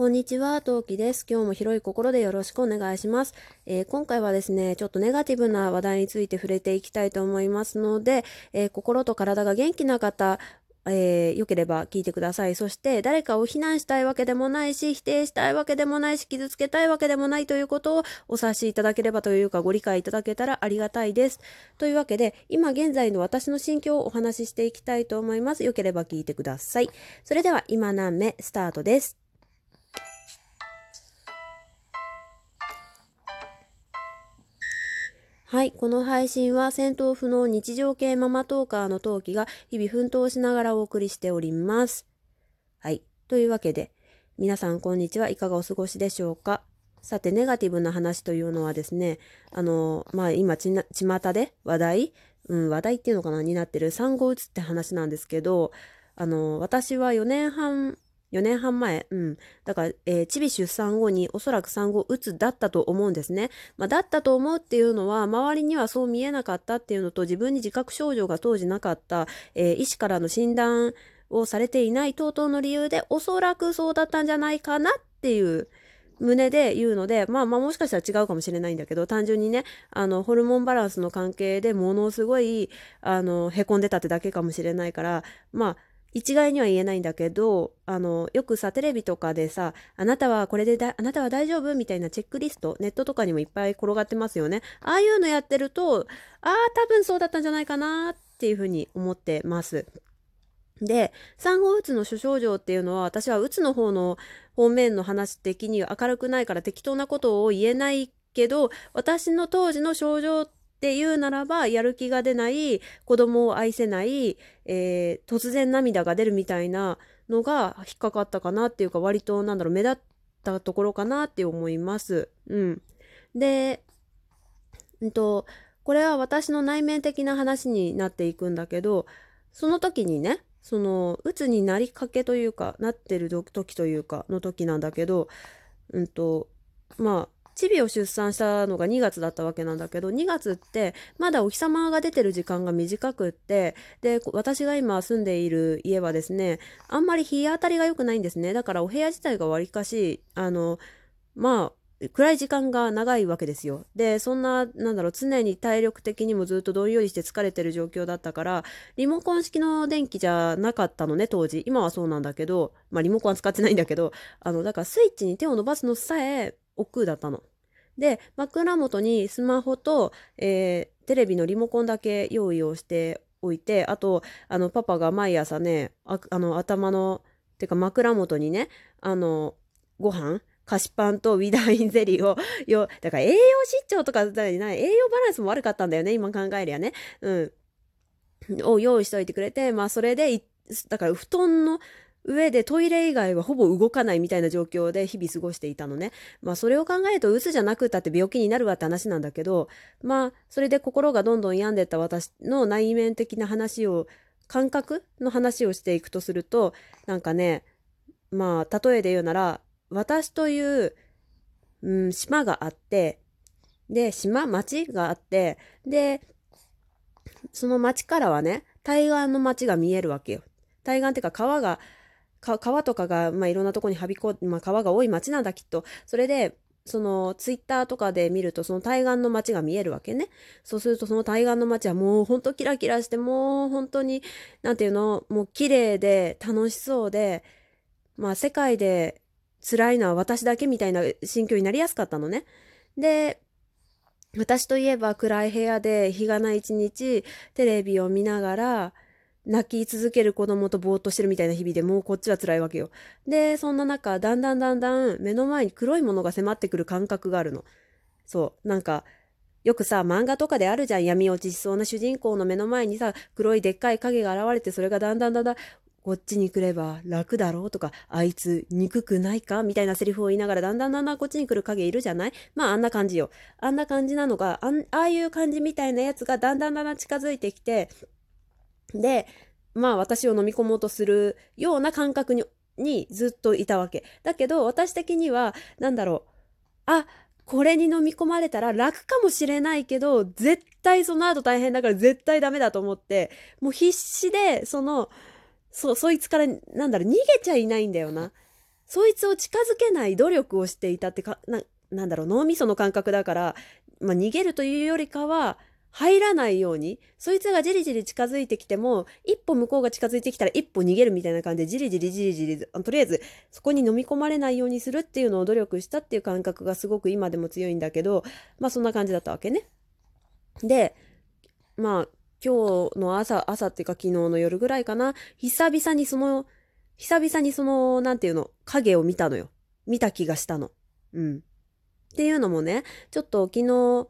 こんにちは、トウキです。今日も広い心でよろしくお願いします、えー、今回はですね、ちょっとネガティブな話題について触れていきたいと思いますので、えー、心と体が元気な方、えー、よければ聞いてください。そして誰かを非難したいわけでもないし、否定したいわけでもないし、傷つけたいわけでもないということをお察しいただければというかご理解いただけたらありがたいです。というわけで、今現在の私の心境をお話ししていきたいと思います。よければ聞いてください。それでは今何目スタートです。はい。この配信は戦闘不能日常系ママトーカーの陶器が日々奮闘しながらお送りしております。はい。というわけで、皆さんこんにちは。いかがお過ごしでしょうか？さて、ネガティブな話というのはですね、あの、まあ今ちな、巷で話題、うん、話題っていうのかな？になってる産後うつって話なんですけど、あの、私は4年半4年半前、うん。だから、えー、チビ出産後におそらく産後うつだったと思うんですね。まあ、だったと思うっていうのは、周りにはそう見えなかったっていうのと、自分に自覚症状が当時なかった、えー、医師からの診断をされていない等々の理由で、おそらくそうだったんじゃないかなっていう胸で言うので、まあまあもしかしたら違うかもしれないんだけど、単純にね、あの、ホルモンバランスの関係でものすごい、あの、へこんでたってだけかもしれないから、まあ、一概には言えないんだけど、あの、よくさ、テレビとかでさ、あなたはこれでだ、あなたは大丈夫みたいなチェックリスト、ネットとかにもいっぱい転がってますよね。ああいうのやってると、ああ、多分そうだったんじゃないかなっていうふうに思ってます。で、産後うつの諸症状っていうのは、私はうつの方の方面の話的に明るくないから適当なことを言えないけど、私の当時の症状ってって言うならば、やる気が出ない、子供を愛せない、えー、突然涙が出るみたいなのが引っかかったかなっていうか、割となんだろう、目立ったところかなって思います。うん。で、うんと、これは私の内面的な話になっていくんだけど、その時にね、その、鬱になりかけというか、なってる時というか、の時なんだけど、うんと、まあ、チビを出産したのが2月だったわけなんだけど2月ってまだお日様が出てる時間が短くってで私が今住んでいる家はですねあんまり日当たりが良くないんですねだからお部屋自体がわりかしあのまあ暗い時間が長いわけですよ。で、そんな、なんだろう、常に体力的にもずっとどんよりして疲れてる状況だったから、リモコン式の電気じゃなかったのね、当時。今はそうなんだけど、まあリモコンは使ってないんだけど、あの、だからスイッチに手を伸ばすのさえ億劫だったの。で、枕元にスマホと、えー、テレビのリモコンだけ用意をしておいて、あと、あの、パパが毎朝ね、ああの、頭の、てか枕元にね、あの、ご飯菓子パンとウィダインゼリーを、よ、だから栄養失調とかだったりない、栄養バランスも悪かったんだよね、今考えりゃね。うん。を用意しといてくれて、まあそれで、だから布団の上でトイレ以外はほぼ動かないみたいな状況で日々過ごしていたのね。まあそれを考えると鬱じゃなくたって病気になるわって話なんだけど、まあそれで心がどんどん病んでった私の内面的な話を、感覚の話をしていくとすると、なんかね、まあ例えで言うなら、私という、うん、島があって、で、島、町があって、で、その町からはね、対岸の町が見えるわけよ。対岸っていうか川が川とかが、まあ、いろんなとこにはびこ、まあ、川が多い町なんだきっと。それで、そのツイッターとかで見るとその対岸の街が見えるわけね。そうするとその対岸の街はもうほんとキラキラしてもう本当に何て言うの？もう綺麗で楽しそうでまあ世界で辛いのは私だけみたいな心境になりやすかったのね。で私といえば暗い部屋で日がない一日テレビを見ながら泣き続ける子供とぼーっとしてるみたいな日々でもうこっちは辛いわけよ。で、そんな中、だんだんだんだん目の前に黒いものが迫ってくる感覚があるの。そう。なんか、よくさ、漫画とかであるじゃん。闇落ちしそうな主人公の目の前にさ、黒いでっかい影が現れて、それがだんだんだんだん、こっちに来れば楽だろうとか、あいつ憎くないか？みたいなセリフを言いながら、だんだんだんだんこっちに来る影いるじゃない？まああんな感じよ。あんな感じなのが、あああいう感じみたいなやつがだんだんだんだん近づいてきて、で、まあ私を飲み込もうとするような感覚ににずっといたわけ。だけど私的には、なんだろう。あ、これに飲み込まれたら楽かもしれないけど、絶対その後大変だから絶対ダメだと思って、もう必死で、その、そ、そいつから、なんだろう、逃げちゃいないんだよな。そいつを近づけない努力をしていたってか、な、なんだろう、脳みその感覚だから、まあ、逃げるというよりかは、入らないように、そいつがじりじり近づいてきても、一歩向こうが近づいてきたら一歩逃げるみたいな感じで、じりじりじりじり、とりあえずそこに飲み込まれないようにするっていうのを努力したっていう感覚がすごく今でも強いんだけど、まあそんな感じだったわけね。で、まあ今日の朝、朝っていうか昨日の夜ぐらいかな、久々にその、久々にその、なんていうの、影を見たのよ。見た気がしたの。うん。っていうのもね、ちょっと昨日、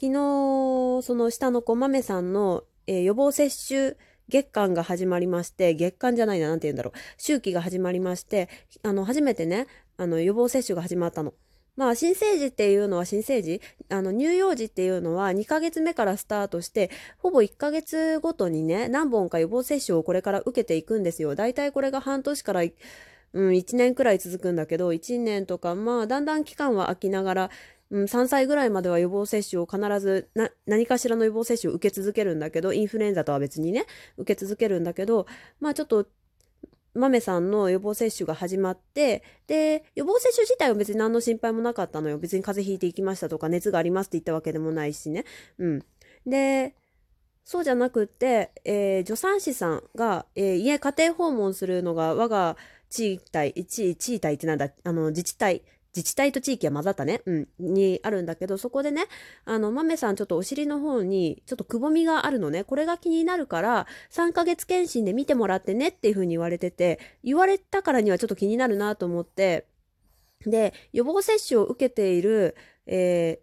昨日、その下の子、豆さんの、えー、予防接種月間が始まりまして、月間じゃないな、なんて言うんだろう。周期が始まりまして、あの、初めてね、あの、予防接種が始まったの。まあ、新生児っていうのは新生児？あの、乳幼児っていうのは2ヶ月目からスタートして、ほぼ1ヶ月ごとにね、何本か予防接種をこれから受けていくんですよ。大体これが半年から、うん、1年くらい続くんだけど、1年とか、まあ、だんだん期間は空きながら、うん、3歳ぐらいまでは予防接種を必ず何かしらの予防接種を受け続けるんだけどインフルエンザとは別にね受け続けるんだけどまあちょっと豆さんの予防接種が始まってで予防接種自体は別に何の心配もなかったのよ。別に風邪ひいていきましたとか熱がありますって言ったわけでもないしね。うん。でそうじゃなくって、えー、助産師さんが、えー、家家庭訪問するのが我が地域体地域体ってなんだあの自治体自治体と地域は混ざったね、うん、にあるんだけど、そこでね、あの、豆さんちょっとお尻の方にちょっとくぼみがあるのね。これが気になるから、3ヶ月検診で見てもらってねっていう風に言われてて、言われたからにはちょっと気になるなと思って、で、予防接種を受けている、えー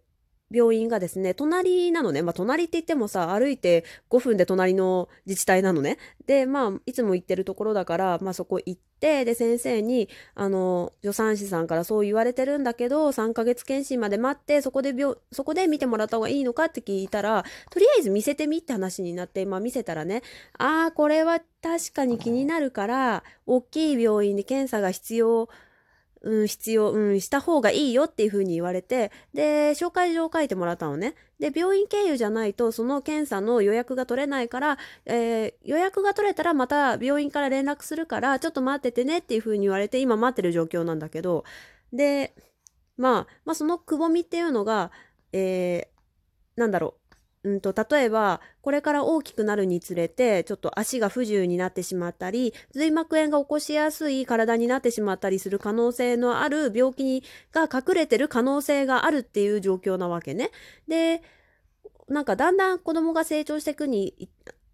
病院がですね、隣なのね。まあ、隣って言ってもさ、歩いて5分で隣の自治体なのね。で、まあ、いつも行ってるところだから、まあ、そこ行って、で、先生に、あの、助産師さんからそう言われてるんだけど、3ヶ月検診まで待って、そこで病、そこで見てもらった方がいいのかって聞いたら、とりあえず見せてみって話になって、まあ、見せたらね、ああ、これは確かに気になるから、大きい病院で検査が必要、うん、必要、うん、した方がいいよっていうふうに言われて、で、紹介状を書いてもらったのね。で、病院経由じゃないと、その検査の予約が取れないから、えー、予約が取れたらまた病院から連絡するから、ちょっと待っててねっていうふうに言われて、今待ってる状況なんだけど、で、まあ、まあ、そのくぼみっていうのが、えー、なんだろう。うんと、例えば、これから大きくなるにつれて、ちょっと足が不自由になってしまったり、髄膜炎が起こしやすい体になってしまったりする可能性のある病気にが隠れてる可能性があるっていう状況なわけね。で、なんかだんだん子供が成長していくに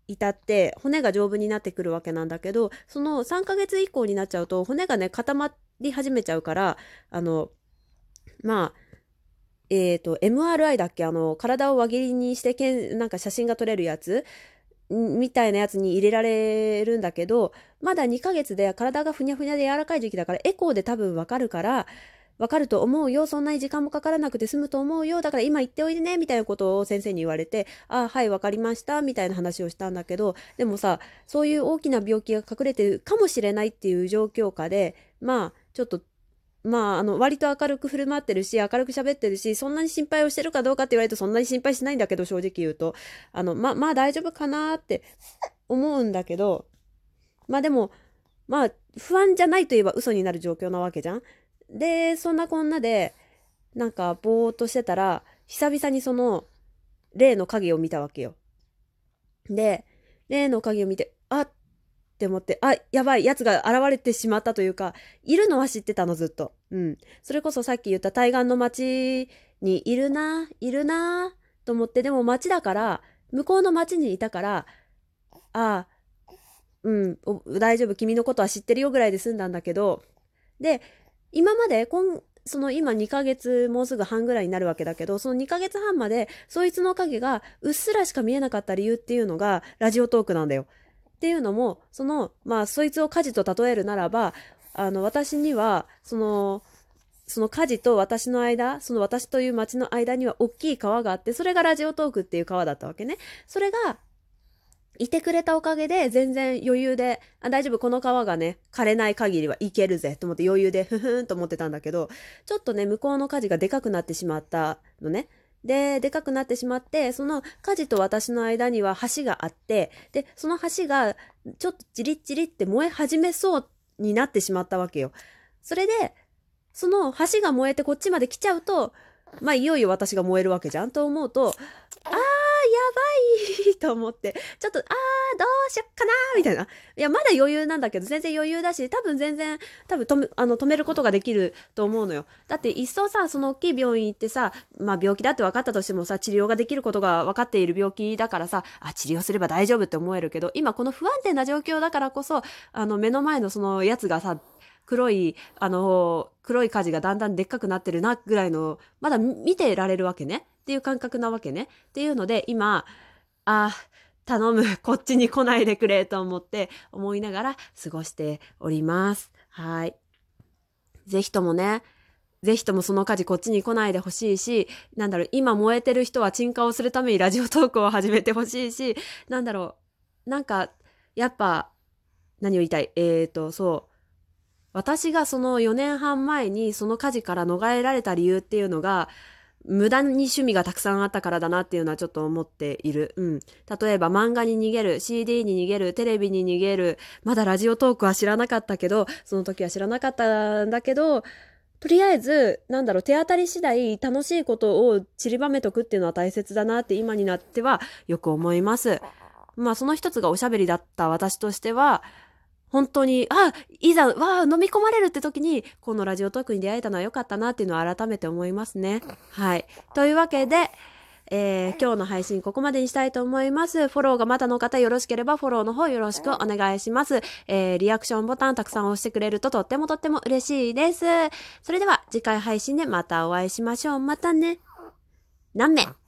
至って骨が丈夫になってくるわけなんだけど、その3ヶ月以降になっちゃうと骨がね、固まり始めちゃうから、あの、まあ、えっ、ー、と、MRI だっけ？あの、体を輪切りにしてけん、なんか写真が撮れるやつ？みたいなやつに入れられるんだけど、まだ2ヶ月で体がふにゃふにゃで柔らかい時期だから、エコーで多分わかるから、わかると思うよ。そんなに時間もかからなくて済むと思うよ。だから今行っておいでね。みたいなことを先生に言われて、ああ、はい、わかりました。みたいな話をしたんだけど、でもさ、そういう大きな病気が隠れてるかもしれないっていう状況下で、まあ、ちょっとまあ、あの、割と明るく振る舞ってるし、明るく喋ってるし、そんなに心配をしてるかどうかって言われるとそんなに心配しないんだけど、正直言うと。あの、ま、まあ大丈夫かなって思うんだけど、まあでも、まあ、不安じゃないといえば嘘になる状況なわけじゃん。で、そんなこんなで、なんか、ぼーっとしてたら、久々にその、例の影を見たわけよ。で、例の影を見て、って思って、あ、やばい、やつが現れてしまったというか、いるのは知ってたの、ずっと。うん。それこそさっき言った対岸の町にいるな、いるな、と思って、でも町だから、向こうの町にいたから、ああ、うん、大丈夫、君のことは知ってるよぐらいで済んだんだけど、で、今まで、今、その今2ヶ月もうすぐ半ぐらいになるわけだけど、その2ヶ月半まで、そいつの影がうっすらしか見えなかった理由っていうのが、ラジオトークなんだよ。っていうのもそのまあそいつを火事と例えるならばあの私にはそのその火事と私の間その私という町の間には大きい川があってそれがラジオトークっていう川だったわけねそれがいてくれたおかげで全然余裕で、あ、大丈夫、この川がね、枯れない限りはいけるぜと思って余裕でふふんと思ってたんだけど、ちょっとね、向こうの火事がでかくなってしまったのね。で、でかくなってしまって、その火事と私の間には橋があって、で、その橋がちょっとチリッチリって燃え始めそうになってしまったわけよ。それで、その橋が燃えてこっちまで来ちゃうと、まあ、いよいよ私が燃えるわけじゃんと思うと、あー、ばい と思って、ちょっと、あー、どうしよっかなみたいな。いや、まだ余裕なんだけど、全然余裕だし、多分全然、多分止め、あの、止めることができると思うのよ。だって、いっそさ、その大きい病院行ってさ、まあ、病気だって分かったとしてもさ、治療ができることが分かっている病気だからさ、あ、治療すれば大丈夫って思えるけど、今この不安定な状況だからこそ、あの、目の前のそのやつがさ、黒い、あの、黒い火事がだんだんでっかくなってるな、ぐらいの、まだ見てられるわけね。っていう感覚なわけね。っていうので、今、あ、頼む、こっちに来ないでくれと思って思いながら過ごしております。はい。ぜひともね、ぜひともその火事こっちに来ないでほしいし、なんだろう、今燃えてる人は鎮火をするためにラジオトークを始めてほしいし、なんだろう、なんか、やっぱ、何を言いたい？えーと、そう。私がその4年半前にその火事から逃れられた理由っていうのが、無駄に趣味がたくさんあったからだなっていうのはちょっと思っている。うん。例えば漫画に逃げる、CD に逃げる、テレビに逃げる、まだラジオトークは知らなかったけど、その時は知らなかったんだけど、とりあえず、なんだろう、手当たり次第楽しいことを散りばめとくっていうのは大切だなって今になってはよく思います。まあその一つがおしゃべりだった私としては、本当に、あ、いざ、わあ、飲み込まれるって時に、このラジオトークに出会えたのは良かったなっていうのを改めて思いますね。はい。というわけで、えー、今日の配信ここまでにしたいと思います。フォローがまだの方よろしければフォローの方よろしくお願いします。えー、リアクションボタンたくさん押してくれるととってもとっても嬉しいです。それでは次回配信でまたお会いしましょう。またね。何名